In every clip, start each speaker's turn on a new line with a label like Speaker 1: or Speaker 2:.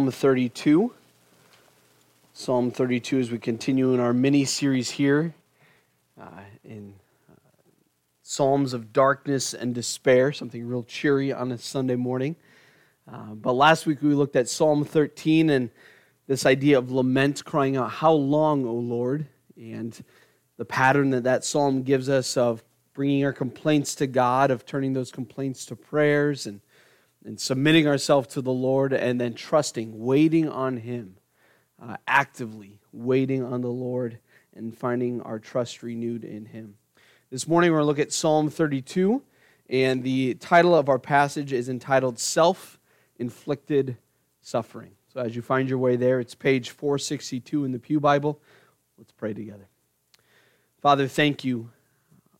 Speaker 1: Psalm 32. Psalm 32 as we continue in our mini series here uh, in uh, Psalms of darkness and despair, something real cheery on a Sunday morning. Uh, but last week we looked at Psalm 13 and this idea of lament, crying out, How long, O Lord? And the pattern that that psalm gives us of bringing our complaints to God, of turning those complaints to prayers and and submitting ourselves to the Lord and then trusting, waiting on Him, uh, actively waiting on the Lord and finding our trust renewed in Him. This morning we're going to look at Psalm 32, and the title of our passage is entitled Self Inflicted Suffering. So as you find your way there, it's page 462 in the Pew Bible. Let's pray together. Father, thank you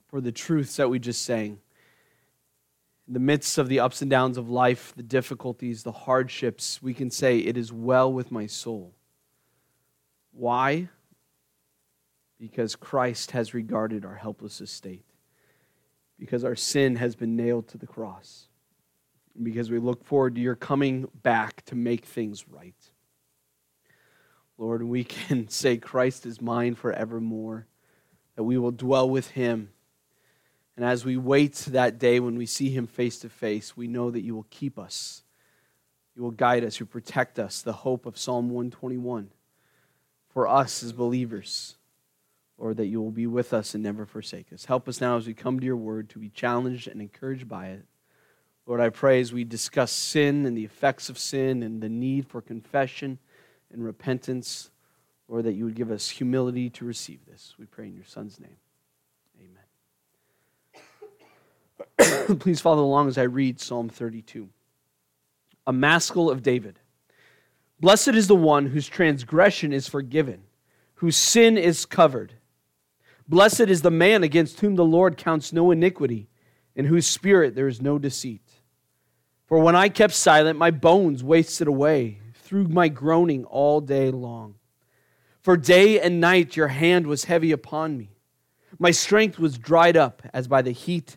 Speaker 1: for the truths that we just sang in the midst of the ups and downs of life, the difficulties, the hardships, we can say, It is well with my soul. Why? Because Christ has regarded our helpless estate, because our sin has been nailed to the cross, because we look forward to your coming back to make things right. Lord, we can say, Christ is mine forevermore, that we will dwell with him and as we wait that day when we see him face to face, we know that you will keep us. You will guide us, you protect us, the hope of Psalm 121 for us as believers. Lord, that you will be with us and never forsake us. Help us now as we come to your word to be challenged and encouraged by it. Lord, I pray as we discuss sin and the effects of sin and the need for confession and repentance, Lord, that you would give us humility to receive this. We pray in your Son's name. Please follow along as I read Psalm 32. A maskil of David. Blessed is the one whose transgression is forgiven, whose sin is covered. Blessed is the man against whom the Lord counts no iniquity, in whose spirit there is no deceit. For when I kept silent, my bones wasted away through my groaning all day long. For day and night your hand was heavy upon me. My strength was dried up as by the heat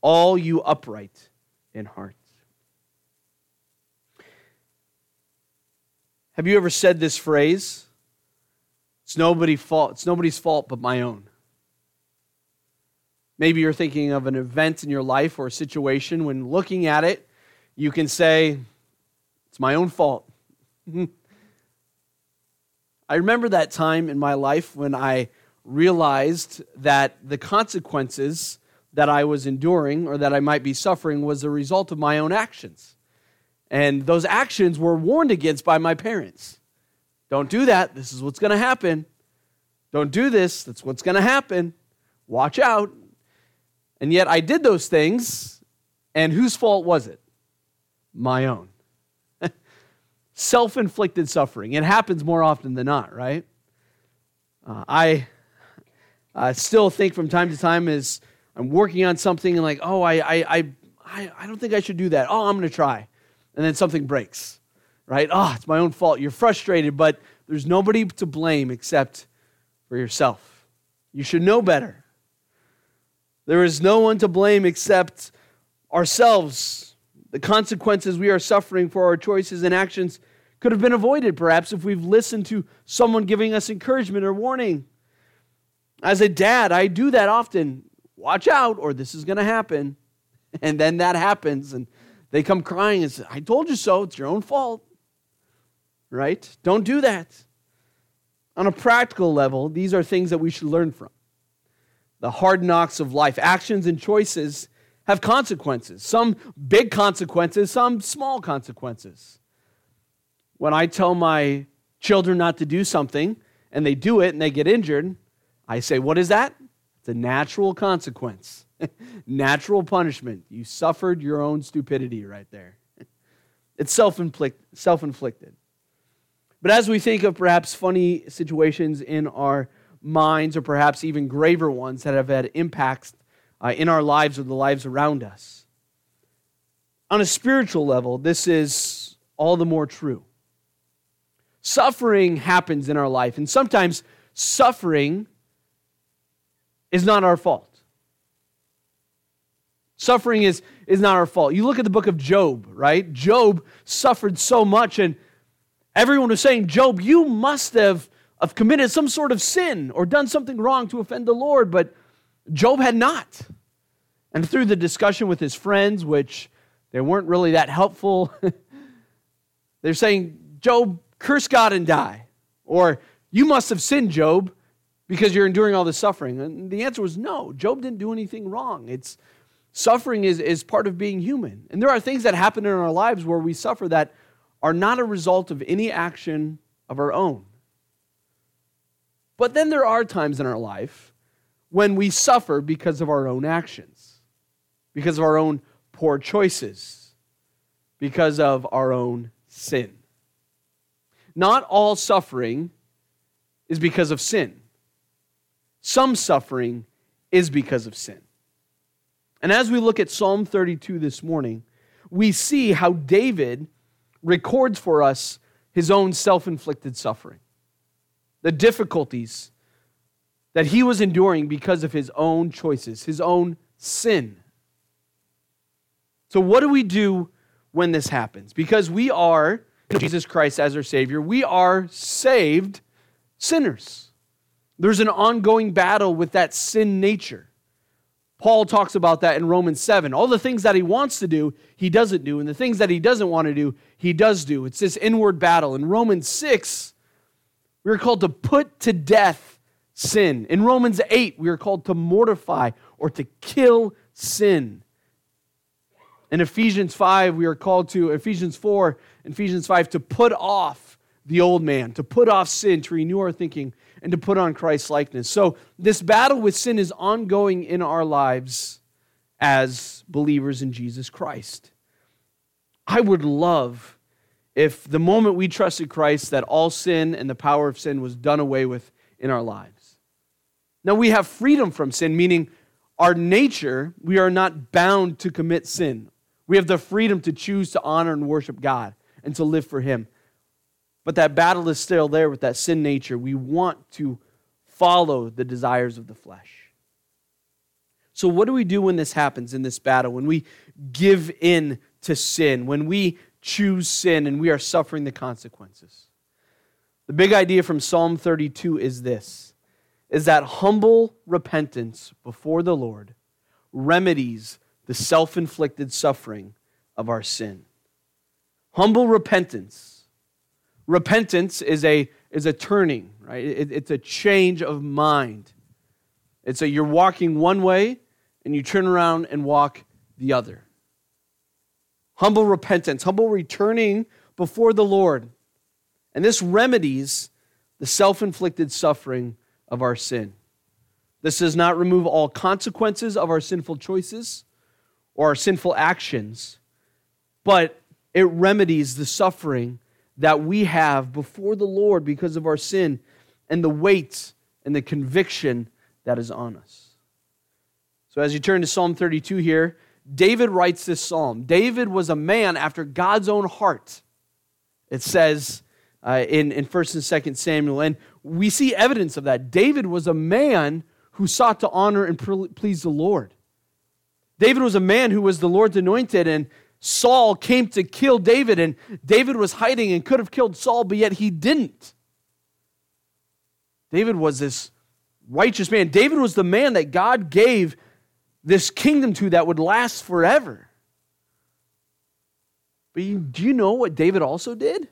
Speaker 1: all you upright in heart. Have you ever said this phrase? It's nobody's fault. It's nobody's fault but my own. Maybe you're thinking of an event in your life or a situation when looking at it, you can say, It's my own fault. I remember that time in my life when I realized that the consequences that I was enduring or that I might be suffering was a result of my own actions. And those actions were warned against by my parents. Don't do that. This is what's going to happen. Don't do this. That's what's going to happen. Watch out. And yet I did those things, and whose fault was it? My own. Self inflicted suffering. It happens more often than not, right? Uh, I uh, still think from time to time as I'm working on something and like, oh, I, I, I, I don't think I should do that. Oh, I'm going to try. And then something breaks, right? Oh, it's my own fault. You're frustrated, but there's nobody to blame except for yourself. You should know better. There is no one to blame except ourselves. The consequences we are suffering for our choices and actions could have been avoided, perhaps, if we've listened to someone giving us encouragement or warning. As a dad, I do that often watch out, or this is going to happen. And then that happens, and they come crying and say, I told you so. It's your own fault. right? Don't do that. On a practical level, these are things that we should learn from. The hard knocks of life, actions and choices have consequences. Some big consequences, some small consequences. When I tell my children not to do something and they do it and they get injured, I say, What is that? A natural consequence, natural punishment. You suffered your own stupidity right there. It's self inflicted. But as we think of perhaps funny situations in our minds, or perhaps even graver ones that have had impacts uh, in our lives or the lives around us, on a spiritual level, this is all the more true. Suffering happens in our life, and sometimes suffering is not our fault. Suffering is, is not our fault. You look at the book of Job, right? Job suffered so much, and everyone was saying, Job, you must have, have committed some sort of sin or done something wrong to offend the Lord, but Job had not. And through the discussion with his friends, which they weren't really that helpful, they're saying, Job, curse God and die. Or you must have sinned, Job, because you're enduring all this suffering. And the answer was no. Job didn't do anything wrong. It's Suffering is, is part of being human. And there are things that happen in our lives where we suffer that are not a result of any action of our own. But then there are times in our life when we suffer because of our own actions, because of our own poor choices, because of our own sin. Not all suffering is because of sin. Some suffering is because of sin. And as we look at Psalm 32 this morning, we see how David records for us his own self inflicted suffering, the difficulties that he was enduring because of his own choices, his own sin. So, what do we do when this happens? Because we are, Jesus Christ as our Savior, we are saved sinners. There's an ongoing battle with that sin nature. Paul talks about that in Romans 7. All the things that he wants to do, he doesn't do. And the things that he doesn't want to do, he does do. It's this inward battle. In Romans 6, we are called to put to death sin. In Romans 8, we are called to mortify or to kill sin. In Ephesians 5, we are called to, Ephesians 4, Ephesians 5, to put off the old man, to put off sin, to renew our thinking and to put on Christ's likeness. So, this battle with sin is ongoing in our lives as believers in Jesus Christ. I would love if the moment we trusted Christ that all sin and the power of sin was done away with in our lives. Now we have freedom from sin, meaning our nature, we are not bound to commit sin. We have the freedom to choose to honor and worship God and to live for Him. But that battle is still there with that sin nature. We want to follow the desires of the flesh. So, what do we do when this happens in this battle? When we give in to sin, when we choose sin and we are suffering the consequences? The big idea from Psalm 32 is this is that humble repentance before the Lord remedies the self inflicted suffering of our sin. Humble repentance repentance is a, is a turning, right? It, it's a change of mind. It's a you're walking one way and you turn around and walk the other. Humble repentance, humble returning before the Lord. And this remedies the self inflicted suffering of our sin. This does not remove all consequences of our sinful choices or our sinful actions, but it remedies the suffering that we have before the Lord because of our sin and the weight and the conviction that is on us. So, as you turn to Psalm 32 here, David writes this psalm. David was a man after God's own heart. It says uh, in, in 1st and 2nd Samuel. And we see evidence of that. David was a man who sought to honor and please the Lord. David was a man who was the Lord's anointed and Saul came to kill David, and David was hiding and could have killed Saul, but yet he didn't. David was this righteous man. David was the man that God gave this kingdom to that would last forever. But you, do you know what David also did?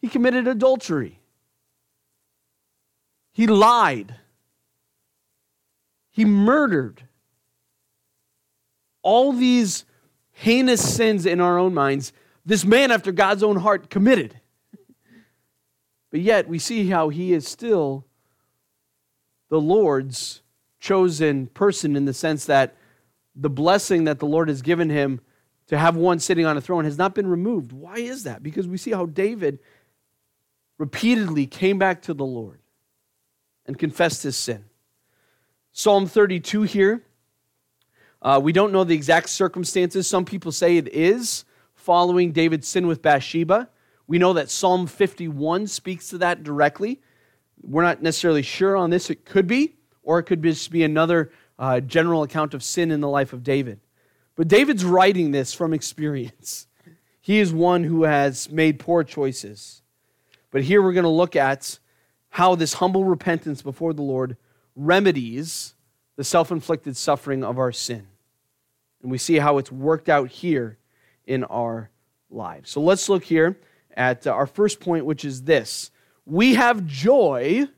Speaker 1: He committed adultery. He lied. He murdered. All these heinous sins in our own minds, this man after God's own heart committed. But yet we see how he is still the Lord's chosen person in the sense that the blessing that the Lord has given him to have one sitting on a throne has not been removed. Why is that? Because we see how David repeatedly came back to the Lord and confessed his sin. Psalm 32 here. Uh, we don't know the exact circumstances. Some people say it is following David's sin with Bathsheba. We know that Psalm 51 speaks to that directly. We're not necessarily sure on this. It could be, or it could just be another uh, general account of sin in the life of David. But David's writing this from experience. He is one who has made poor choices. But here we're going to look at how this humble repentance before the Lord remedies the self inflicted suffering of our sin. And we see how it's worked out here in our lives. So let's look here at uh, our first point, which is this We have joy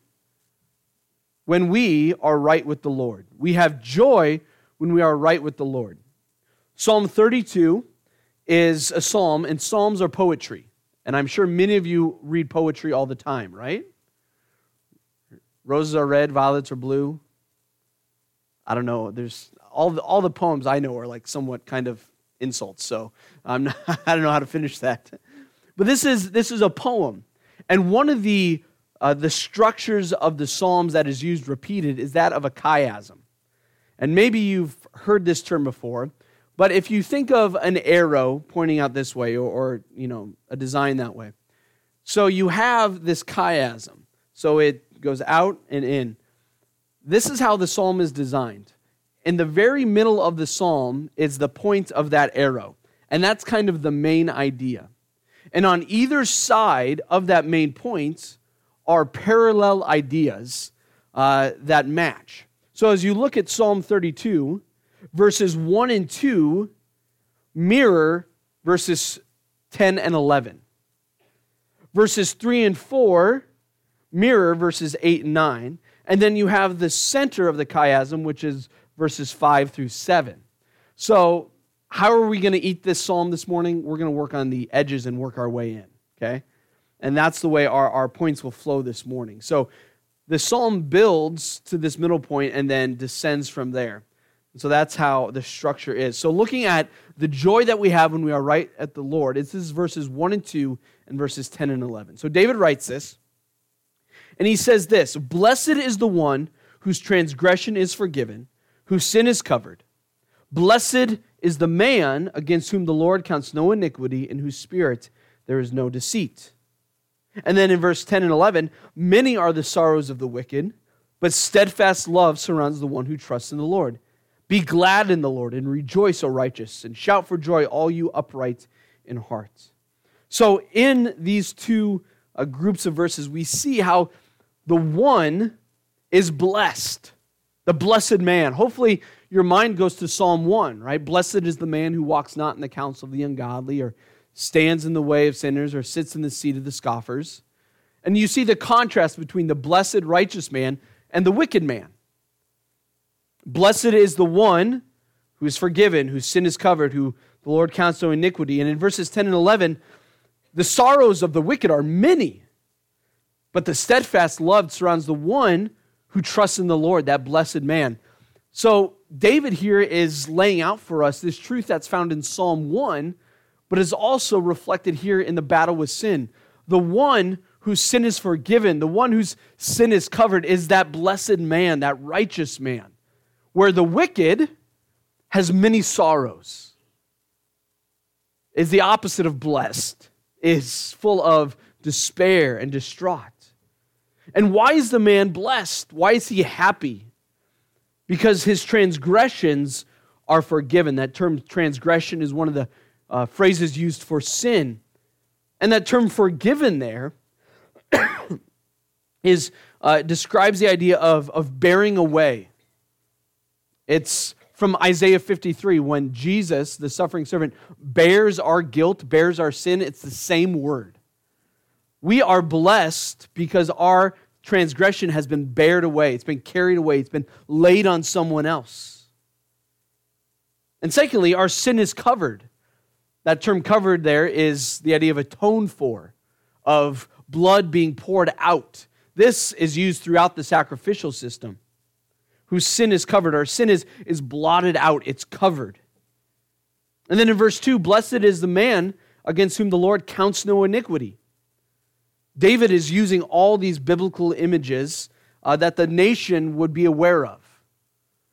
Speaker 1: when we are right with the Lord. We have joy when we are right with the Lord. Psalm 32 is a psalm, and psalms are poetry. And I'm sure many of you read poetry all the time, right? Roses are red, violets are blue. I don't know. There's all the, all the poems I know are like somewhat kind of insults. So I'm not, I don't know how to finish that. But this is this is a poem, and one of the uh, the structures of the psalms that is used repeated is that of a chiasm. And maybe you've heard this term before. But if you think of an arrow pointing out this way or, or, you know, a design that way. So you have this chiasm. So it goes out and in. This is how the psalm is designed. In the very middle of the psalm is the point of that arrow. And that's kind of the main idea. And on either side of that main point are parallel ideas uh, that match. So as you look at Psalm 32, verses 1 and 2 mirror verses 10 and 11. Verses 3 and 4 mirror verses 8 and 9. And then you have the center of the chiasm, which is verses 5 through 7. So, how are we going to eat this psalm this morning? We're going to work on the edges and work our way in, okay? And that's the way our, our points will flow this morning. So, the psalm builds to this middle point and then descends from there. So that's how the structure is. So looking at the joy that we have when we are right at the Lord, this is verses 1 and 2 and verses 10 and 11. So David writes this, and he says this Blessed is the one whose transgression is forgiven, whose sin is covered. Blessed is the man against whom the Lord counts no iniquity, in whose spirit there is no deceit. And then in verse 10 and 11, many are the sorrows of the wicked, but steadfast love surrounds the one who trusts in the Lord. Be glad in the Lord and rejoice, O righteous, and shout for joy, all you upright in heart. So, in these two uh, groups of verses, we see how the one is blessed, the blessed man. Hopefully, your mind goes to Psalm 1, right? Blessed is the man who walks not in the counsel of the ungodly, or stands in the way of sinners, or sits in the seat of the scoffers. And you see the contrast between the blessed righteous man and the wicked man. Blessed is the one who is forgiven, whose sin is covered, who the Lord counts no iniquity. And in verses 10 and 11, the sorrows of the wicked are many, but the steadfast love surrounds the one who trusts in the Lord, that blessed man. So, David here is laying out for us this truth that's found in Psalm 1, but is also reflected here in the battle with sin. The one whose sin is forgiven, the one whose sin is covered, is that blessed man, that righteous man where the wicked has many sorrows, is the opposite of blessed, is full of despair and distraught. And why is the man blessed? Why is he happy? Because his transgressions are forgiven. That term transgression is one of the uh, phrases used for sin. And that term forgiven there is, uh, describes the idea of, of bearing away it's from Isaiah 53 when Jesus, the suffering servant, bears our guilt, bears our sin. It's the same word. We are blessed because our transgression has been bared away, it's been carried away, it's been laid on someone else. And secondly, our sin is covered. That term covered there is the idea of atoned for, of blood being poured out. This is used throughout the sacrificial system. Whose sin is covered. Our sin is, is blotted out, it's covered. And then in verse 2, blessed is the man against whom the Lord counts no iniquity. David is using all these biblical images uh, that the nation would be aware of.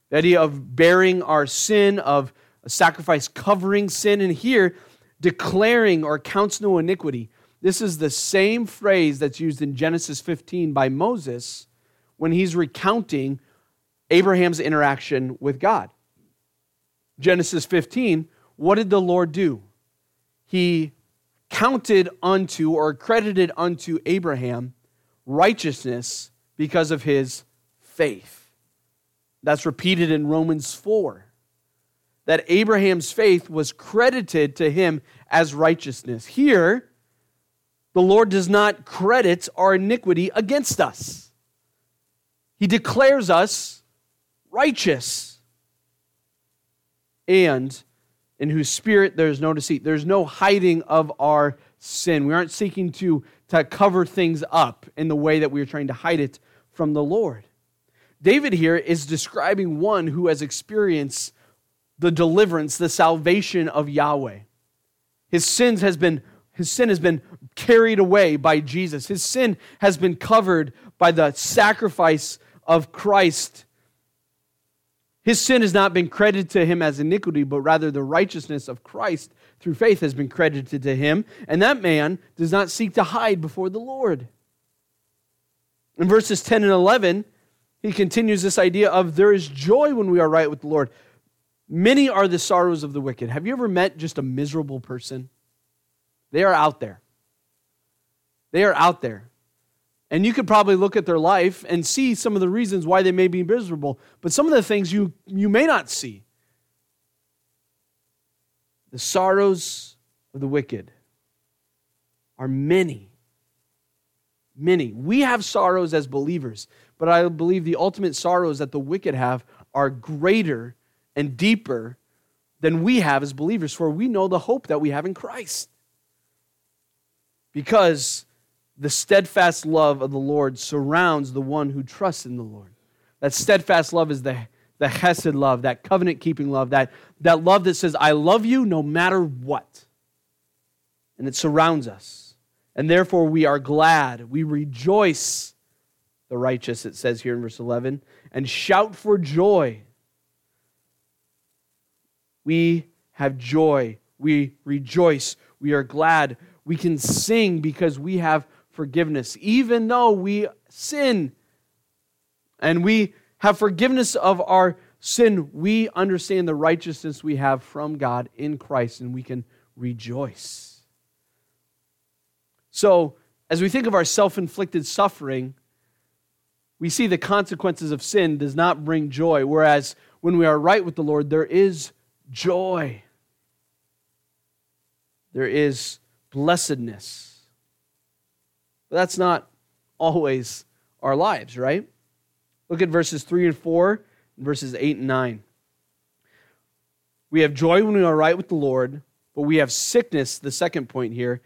Speaker 1: The idea of bearing our sin, of sacrifice covering sin, and here declaring or counts no iniquity. This is the same phrase that's used in Genesis 15 by Moses when he's recounting Abraham's interaction with God. Genesis 15, what did the Lord do? He counted unto or credited unto Abraham righteousness because of his faith. That's repeated in Romans 4. That Abraham's faith was credited to him as righteousness. Here, the Lord does not credit our iniquity against us, He declares us righteous. And in whose spirit there's no deceit. There's no hiding of our sin. We aren't seeking to, to cover things up in the way that we are trying to hide it from the Lord. David here is describing one who has experienced the deliverance, the salvation of Yahweh. His sins has been his sin has been carried away by Jesus. His sin has been covered by the sacrifice of Christ his sin has not been credited to him as iniquity, but rather the righteousness of Christ through faith has been credited to him. And that man does not seek to hide before the Lord. In verses 10 and 11, he continues this idea of there is joy when we are right with the Lord. Many are the sorrows of the wicked. Have you ever met just a miserable person? They are out there. They are out there. And you could probably look at their life and see some of the reasons why they may be miserable, but some of the things you, you may not see. The sorrows of the wicked are many. Many. We have sorrows as believers, but I believe the ultimate sorrows that the wicked have are greater and deeper than we have as believers, for we know the hope that we have in Christ. Because the steadfast love of the Lord surrounds the one who trusts in the Lord. That steadfast love is the, the Hesed love, that covenant keeping love, that, that love that says, I love you no matter what. And it surrounds us. And therefore we are glad. We rejoice, the righteous, it says here in verse 11, and shout for joy. We have joy. We rejoice. We are glad. We can sing because we have forgiveness, even though we sin and we have forgiveness of our sin, we understand the righteousness we have from God in Christ and we can rejoice. So, as we think of our self inflicted suffering, we see the consequences of sin does not bring joy, whereas when we are right with the Lord, there is joy. There is blessedness. But that's not always our lives, right? Look at verses 3 and 4 and verses 8 and 9. We have joy when we are right with the Lord, but we have sickness, the second point here,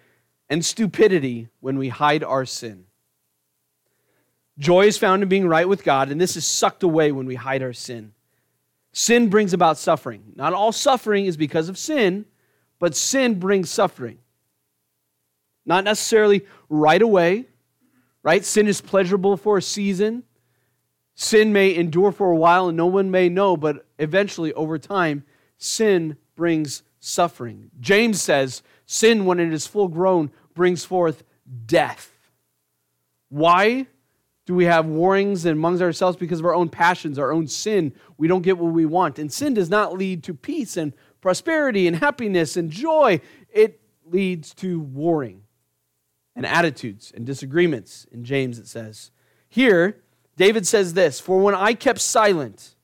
Speaker 1: and stupidity when we hide our sin. Joy is found in being right with God, and this is sucked away when we hide our sin. Sin brings about suffering. Not all suffering is because of sin, but sin brings suffering. Not necessarily right away, right? Sin is pleasurable for a season. Sin may endure for a while and no one may know, but eventually, over time, sin brings suffering. James says, Sin, when it is full grown, brings forth death. Why do we have warrings amongst ourselves? Because of our own passions, our own sin. We don't get what we want. And sin does not lead to peace and prosperity and happiness and joy, it leads to warring and attitudes and disagreements. In James, it says. Here, David says this For when I kept silent,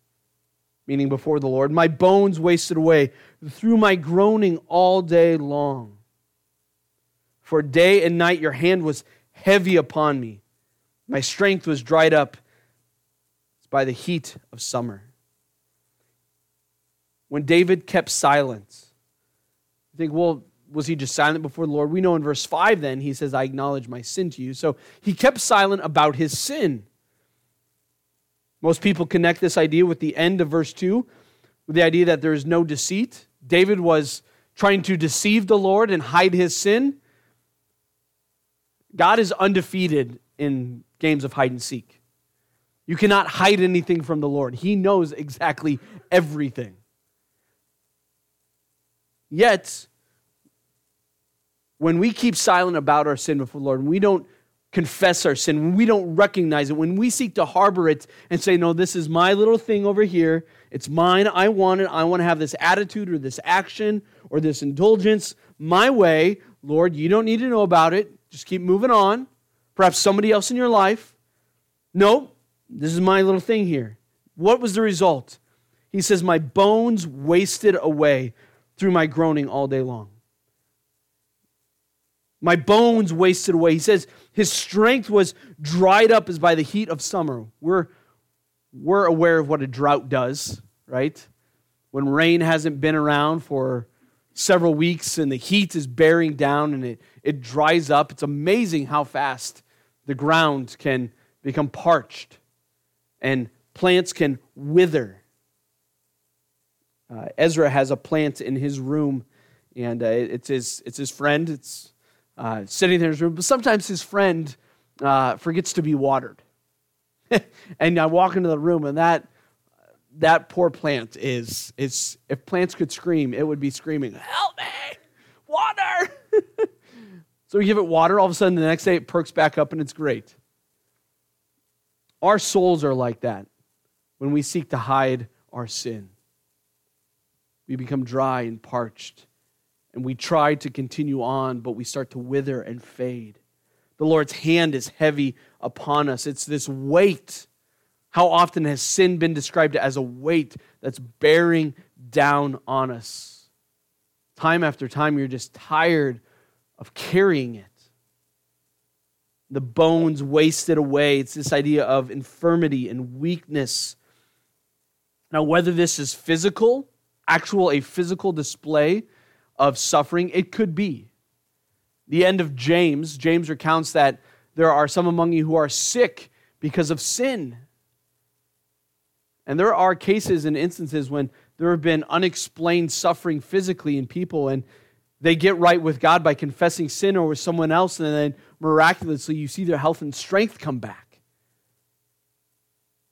Speaker 1: meaning before the Lord, my bones wasted away through my groaning all day long. For day and night your hand was heavy upon me. My strength was dried up by the heat of summer. When David kept silence, you think, well, was he just silent before the Lord? We know in verse 5 then, he says, I acknowledge my sin to you. So he kept silent about his sin. Most people connect this idea with the end of verse 2, with the idea that there is no deceit. David was trying to deceive the Lord and hide his sin. God is undefeated in games of hide and seek. You cannot hide anything from the Lord, He knows exactly everything. Yet, when we keep silent about our sin before the Lord, we don't confess our sin, when we don't recognize it, when we seek to harbor it and say, No, this is my little thing over here, it's mine, I want it, I want to have this attitude or this action or this indulgence my way, Lord, you don't need to know about it, just keep moving on. Perhaps somebody else in your life. No, this is my little thing here. What was the result? He says, My bones wasted away through my groaning all day long. My bones wasted away. He says his strength was dried up as by the heat of summer. We're, we're aware of what a drought does, right? When rain hasn't been around for several weeks and the heat is bearing down and it, it dries up, it's amazing how fast the ground can become parched and plants can wither. Uh, Ezra has a plant in his room, and uh, it's, his, it's his friend. It's uh, sitting there in his room, but sometimes his friend uh, forgets to be watered. and I walk into the room, and that that poor plant is is if plants could scream, it would be screaming, "Help me, water!" so we give it water. All of a sudden, the next day, it perks back up, and it's great. Our souls are like that when we seek to hide our sin. We become dry and parched and we try to continue on, but we start to wither and fade. The Lord's hand is heavy upon us. It's this weight. How often has sin been described as a weight that's bearing down on us? Time after time, you're just tired of carrying it. The bones wasted away. It's this idea of infirmity and weakness. Now, whether this is physical, actual, a physical display of suffering? It could be. The end of James, James recounts that there are some among you who are sick because of sin. And there are cases and instances when there have been unexplained suffering physically in people, and they get right with God by confessing sin or with someone else, and then miraculously you see their health and strength come back.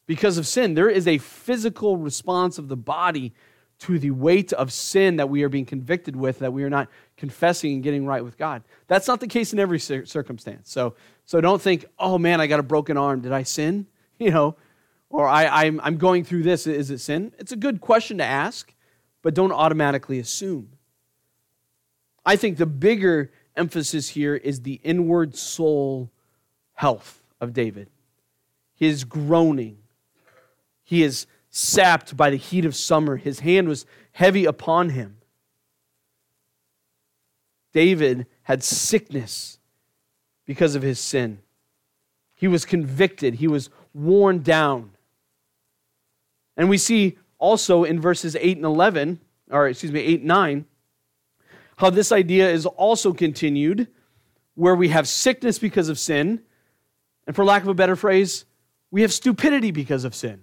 Speaker 1: Because of sin, there is a physical response of the body to the weight of sin that we are being convicted with, that we are not confessing and getting right with God. That's not the case in every circumstance. So, so don't think, oh man, I got a broken arm. Did I sin? You know, or I, I'm, I'm going through this. Is it sin? It's a good question to ask, but don't automatically assume. I think the bigger emphasis here is the inward soul health of David. His groaning. He is sapped by the heat of summer. His hand was heavy upon him. David had sickness because of his sin. He was convicted, he was worn down. And we see also in verses 8 and 11, or excuse me, 8 and 9, how this idea is also continued where we have sickness because of sin, and for lack of a better phrase, we have stupidity because of sin.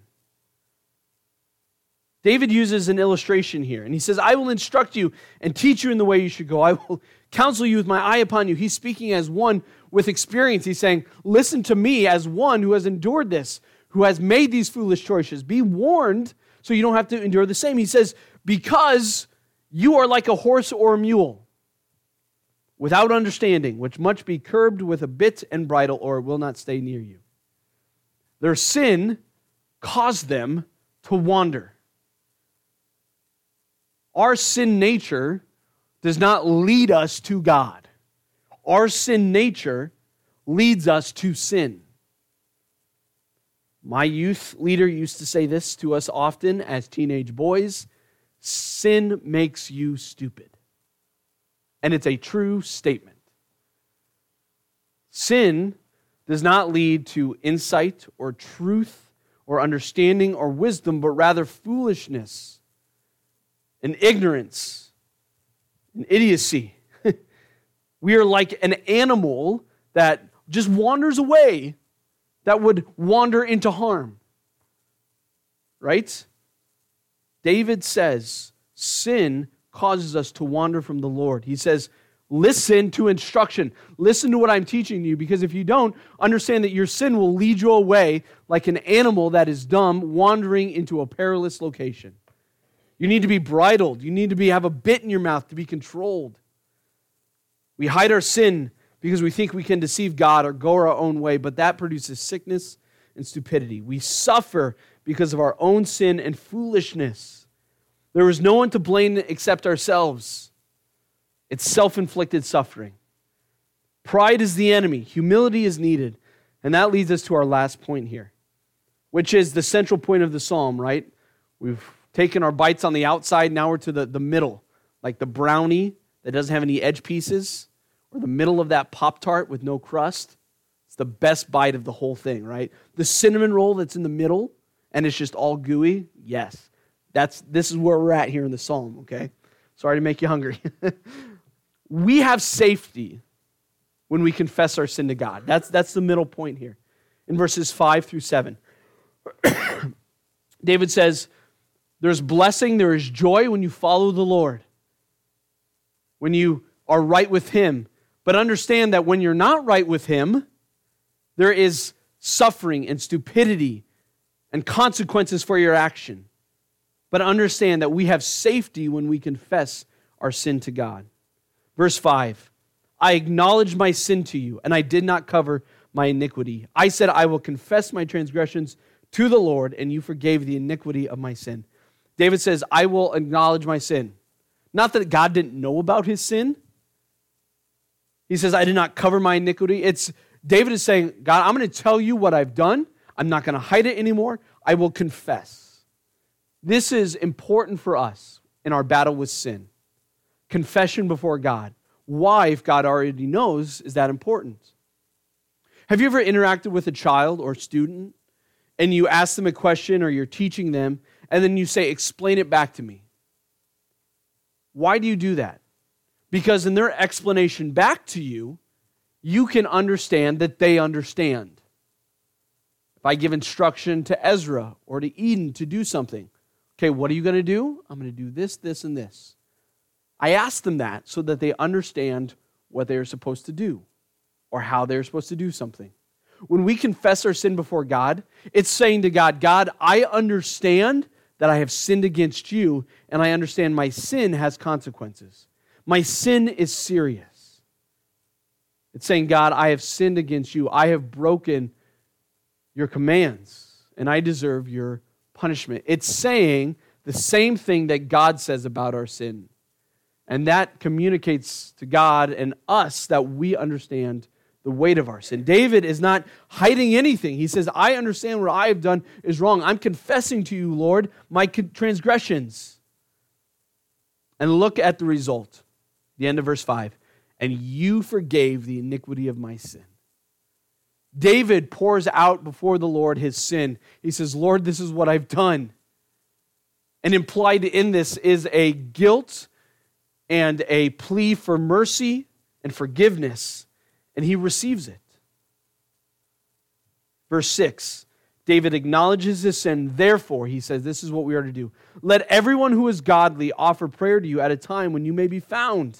Speaker 1: David uses an illustration here, and he says, I will instruct you and teach you in the way you should go. I will counsel you with my eye upon you. He's speaking as one with experience. He's saying, Listen to me as one who has endured this, who has made these foolish choices. Be warned so you don't have to endure the same. He says, Because you are like a horse or a mule without understanding, which must be curbed with a bit and bridle, or it will not stay near you. Their sin caused them to wander. Our sin nature does not lead us to God. Our sin nature leads us to sin. My youth leader used to say this to us often as teenage boys sin makes you stupid. And it's a true statement. Sin does not lead to insight or truth or understanding or wisdom, but rather foolishness and ignorance and idiocy. we are like an animal that just wanders away, that would wander into harm. Right? David says sin causes us to wander from the Lord. He says, Listen to instruction. Listen to what I'm teaching you, because if you don't, understand that your sin will lead you away like an animal that is dumb, wandering into a perilous location. You need to be bridled. You need to be, have a bit in your mouth to be controlled. We hide our sin because we think we can deceive God or go our own way, but that produces sickness and stupidity. We suffer because of our own sin and foolishness. There is no one to blame except ourselves. It's self inflicted suffering. Pride is the enemy, humility is needed. And that leads us to our last point here, which is the central point of the psalm, right? We've taken our bites on the outside, now we're to the, the middle, like the brownie that doesn't have any edge pieces, or the middle of that Pop Tart with no crust. It's the best bite of the whole thing, right? The cinnamon roll that's in the middle and it's just all gooey, yes. That's this is where we're at here in the psalm, okay? Sorry to make you hungry. we have safety when we confess our sin to God. That's, that's the middle point here in verses 5 through 7. David says, There's blessing, there is joy when you follow the Lord, when you are right with Him. But understand that when you're not right with Him, there is suffering and stupidity and consequences for your action. But understand that we have safety when we confess our sin to God. Verse 5 I acknowledged my sin to you, and I did not cover my iniquity. I said, I will confess my transgressions to the Lord, and you forgave the iniquity of my sin. David says, I will acknowledge my sin. Not that God didn't know about his sin. He says, I did not cover my iniquity. It's David is saying, God, I'm going to tell you what I've done. I'm not going to hide it anymore. I will confess. This is important for us in our battle with sin confession before God. Why, if God already knows, is that important? Have you ever interacted with a child or student and you ask them a question or you're teaching them and then you say, Explain it back to me? Why do you do that? Because in their explanation back to you, you can understand that they understand. If I give instruction to Ezra or to Eden to do something, okay, what are you going to do? I'm going to do this, this, and this. I ask them that so that they understand what they're supposed to do or how they're supposed to do something. When we confess our sin before God, it's saying to God, God, I understand that I have sinned against you, and I understand my sin has consequences. My sin is serious. It's saying, God, I have sinned against you. I have broken your commands, and I deserve your punishment. It's saying the same thing that God says about our sin. And that communicates to God and us that we understand the weight of our sin. David is not hiding anything. He says, I understand what I have done is wrong. I'm confessing to you, Lord, my transgressions. And look at the result. The end of verse 5. And you forgave the iniquity of my sin. David pours out before the Lord his sin. He says, Lord, this is what I've done. And implied in this is a guilt and a plea for mercy and forgiveness, and he receives it. Verse 6 David acknowledges his sin. Therefore, he says, This is what we are to do. Let everyone who is godly offer prayer to you at a time when you may be found.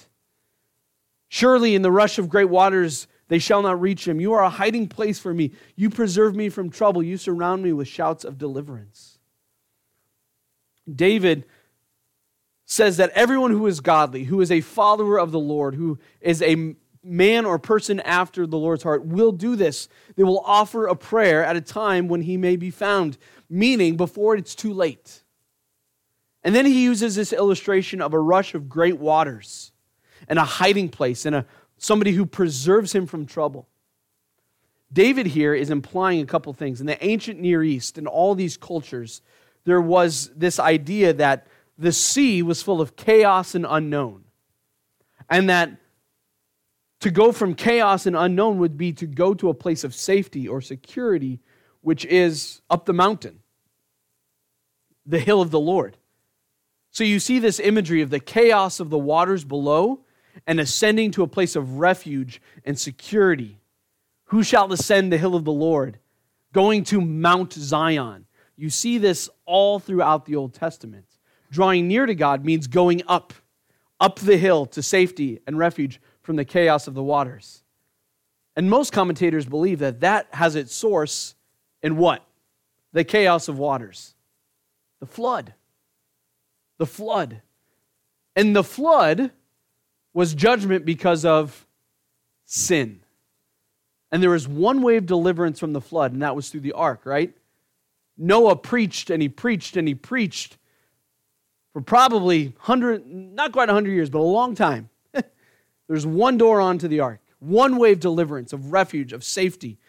Speaker 1: Surely, in the rush of great waters, they shall not reach him. You are a hiding place for me. You preserve me from trouble. You surround me with shouts of deliverance. David says that everyone who is godly, who is a follower of the Lord, who is a man or person after the Lord's heart, will do this. They will offer a prayer at a time when he may be found, meaning before it's too late. And then he uses this illustration of a rush of great waters and a hiding place and a, somebody who preserves him from trouble. David here is implying a couple things. In the ancient Near East, in all these cultures, there was this idea that the sea was full of chaos and unknown. And that To go from chaos and unknown would be to go to a place of safety or security, which is up the mountain, the hill of the Lord. So you see this imagery of the chaos of the waters below and ascending to a place of refuge and security. Who shall ascend the hill of the Lord? Going to Mount Zion. You see this all throughout the Old Testament. Drawing near to God means going up, up the hill to safety and refuge from the chaos of the waters. And most commentators believe that that has its source in what? The chaos of waters. The flood. The flood. And the flood was judgment because of sin. And there was one way of deliverance from the flood, and that was through the ark, right? Noah preached and he preached and he preached for probably 100, not quite 100 years, but a long time. There's one door onto the ark, one way of deliverance, of refuge, of safety.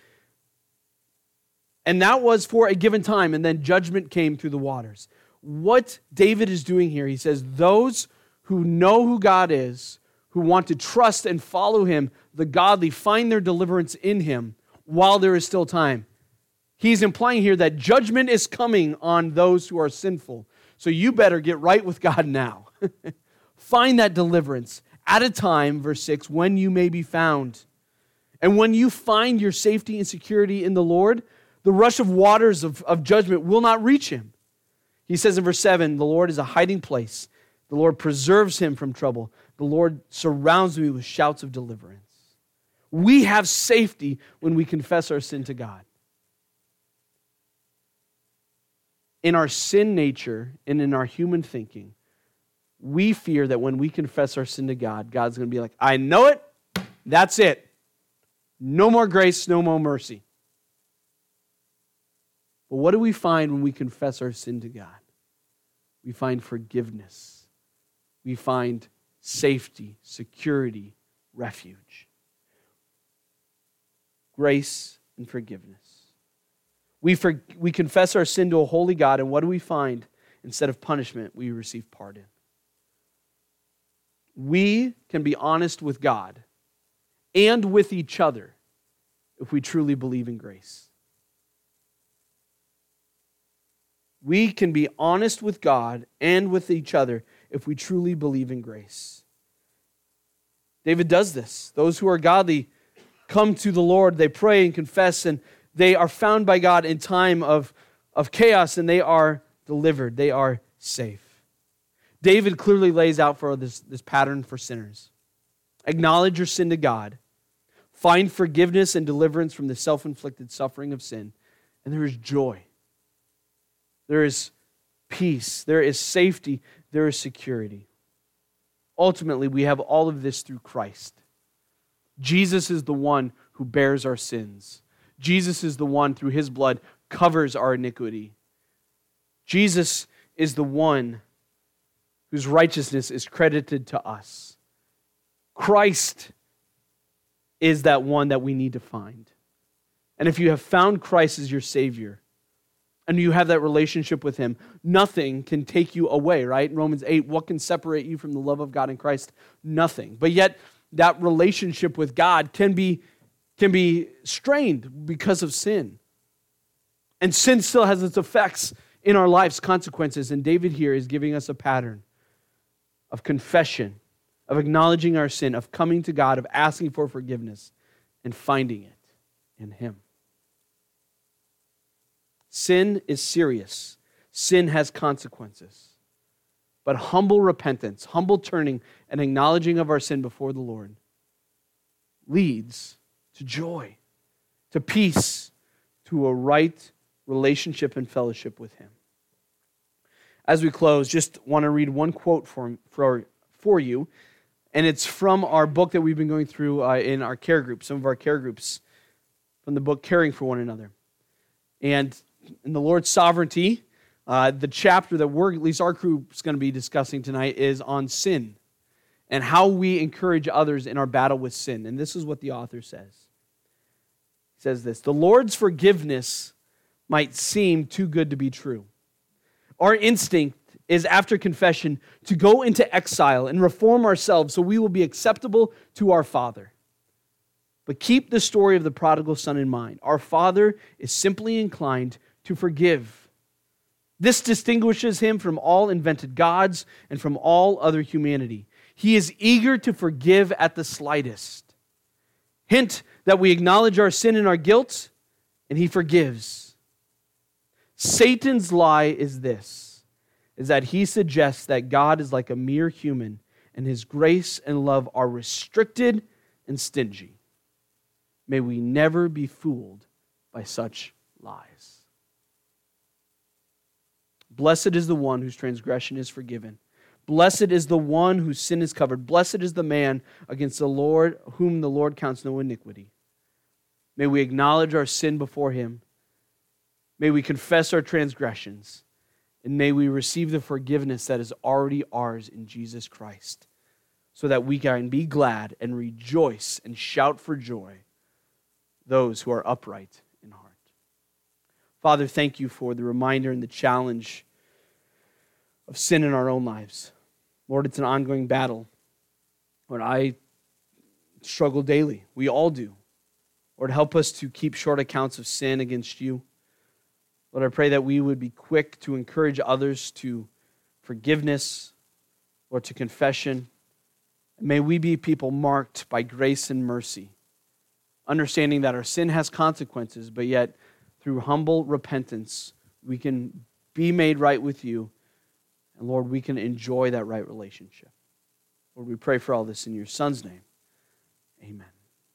Speaker 1: And that was for a given time, and then judgment came through the waters. What David is doing here, he says, those who know who God is, who want to trust and follow him, the godly, find their deliverance in him while there is still time. He's implying here that judgment is coming on those who are sinful. So you better get right with God now. Find that deliverance at a time, verse 6, when you may be found. And when you find your safety and security in the Lord, the rush of waters of, of judgment will not reach him. He says in verse 7 the Lord is a hiding place, the Lord preserves him from trouble. The Lord surrounds me with shouts of deliverance. We have safety when we confess our sin to God. In our sin nature and in our human thinking, we fear that when we confess our sin to God, God's going to be like, I know it. That's it. No more grace, no more mercy. But what do we find when we confess our sin to God? We find forgiveness. We find safety, security, refuge, grace, and forgiveness. We, for, we confess our sin to a holy God, and what do we find? Instead of punishment, we receive pardon. We can be honest with God and with each other if we truly believe in grace. We can be honest with God and with each other if we truly believe in grace. David does this. Those who are godly come to the Lord, they pray and confess, and they are found by God in time of, of chaos, and they are delivered. They are safe. David clearly lays out for this, this pattern for sinners acknowledge your sin to God, find forgiveness and deliverance from the self inflicted suffering of sin, and there is joy. There is peace, there is safety, there is security. Ultimately, we have all of this through Christ. Jesus is the one who bears our sins. Jesus is the one through his blood covers our iniquity. Jesus is the one whose righteousness is credited to us. Christ is that one that we need to find. And if you have found Christ as your Savior, and you have that relationship with him, nothing can take you away, right? In Romans 8, what can separate you from the love of God in Christ? Nothing. But yet, that relationship with God can be, can be strained because of sin. And sin still has its effects in our lives, consequences. And David here is giving us a pattern of confession, of acknowledging our sin, of coming to God, of asking for forgiveness, and finding it in Him. Sin is serious, sin has consequences. But humble repentance, humble turning, and acknowledging of our sin before the Lord leads to joy, to peace, to a right relationship and fellowship with Him. As we close, just want to read one quote for, for, for you, and it's from our book that we've been going through uh, in our care group, some of our care groups, from the book Caring for One Another. And in the Lord's sovereignty, uh, the chapter that we're, at least our group is going to be discussing tonight is on sin and how we encourage others in our battle with sin. And this is what the author says. He says this The Lord's forgiveness might seem too good to be true. Our instinct is, after confession, to go into exile and reform ourselves so we will be acceptable to our Father. But keep the story of the prodigal son in mind. Our Father is simply inclined to forgive. This distinguishes him from all invented gods and from all other humanity. He is eager to forgive at the slightest. Hint that we acknowledge our sin and our guilt, and he forgives. Satan's lie is this is that he suggests that God is like a mere human and his grace and love are restricted and stingy. May we never be fooled by such lies. Blessed is the one whose transgression is forgiven. Blessed is the one whose sin is covered. Blessed is the man against the Lord whom the Lord counts no iniquity. May we acknowledge our sin before him. May we confess our transgressions. And may we receive the forgiveness that is already ours in Jesus Christ, so that we can be glad and rejoice and shout for joy those who are upright in heart. Father, thank you for the reminder and the challenge of sin in our own lives. Lord, it's an ongoing battle. Lord, I struggle daily. We all do. Lord, help us to keep short accounts of sin against you. Lord, I pray that we would be quick to encourage others to forgiveness or to confession. May we be people marked by grace and mercy understanding that our sin has consequences, but yet through humble repentance, we can be made right with you. And Lord, we can enjoy that right relationship. Lord, we pray for all this in your Son's name. Amen.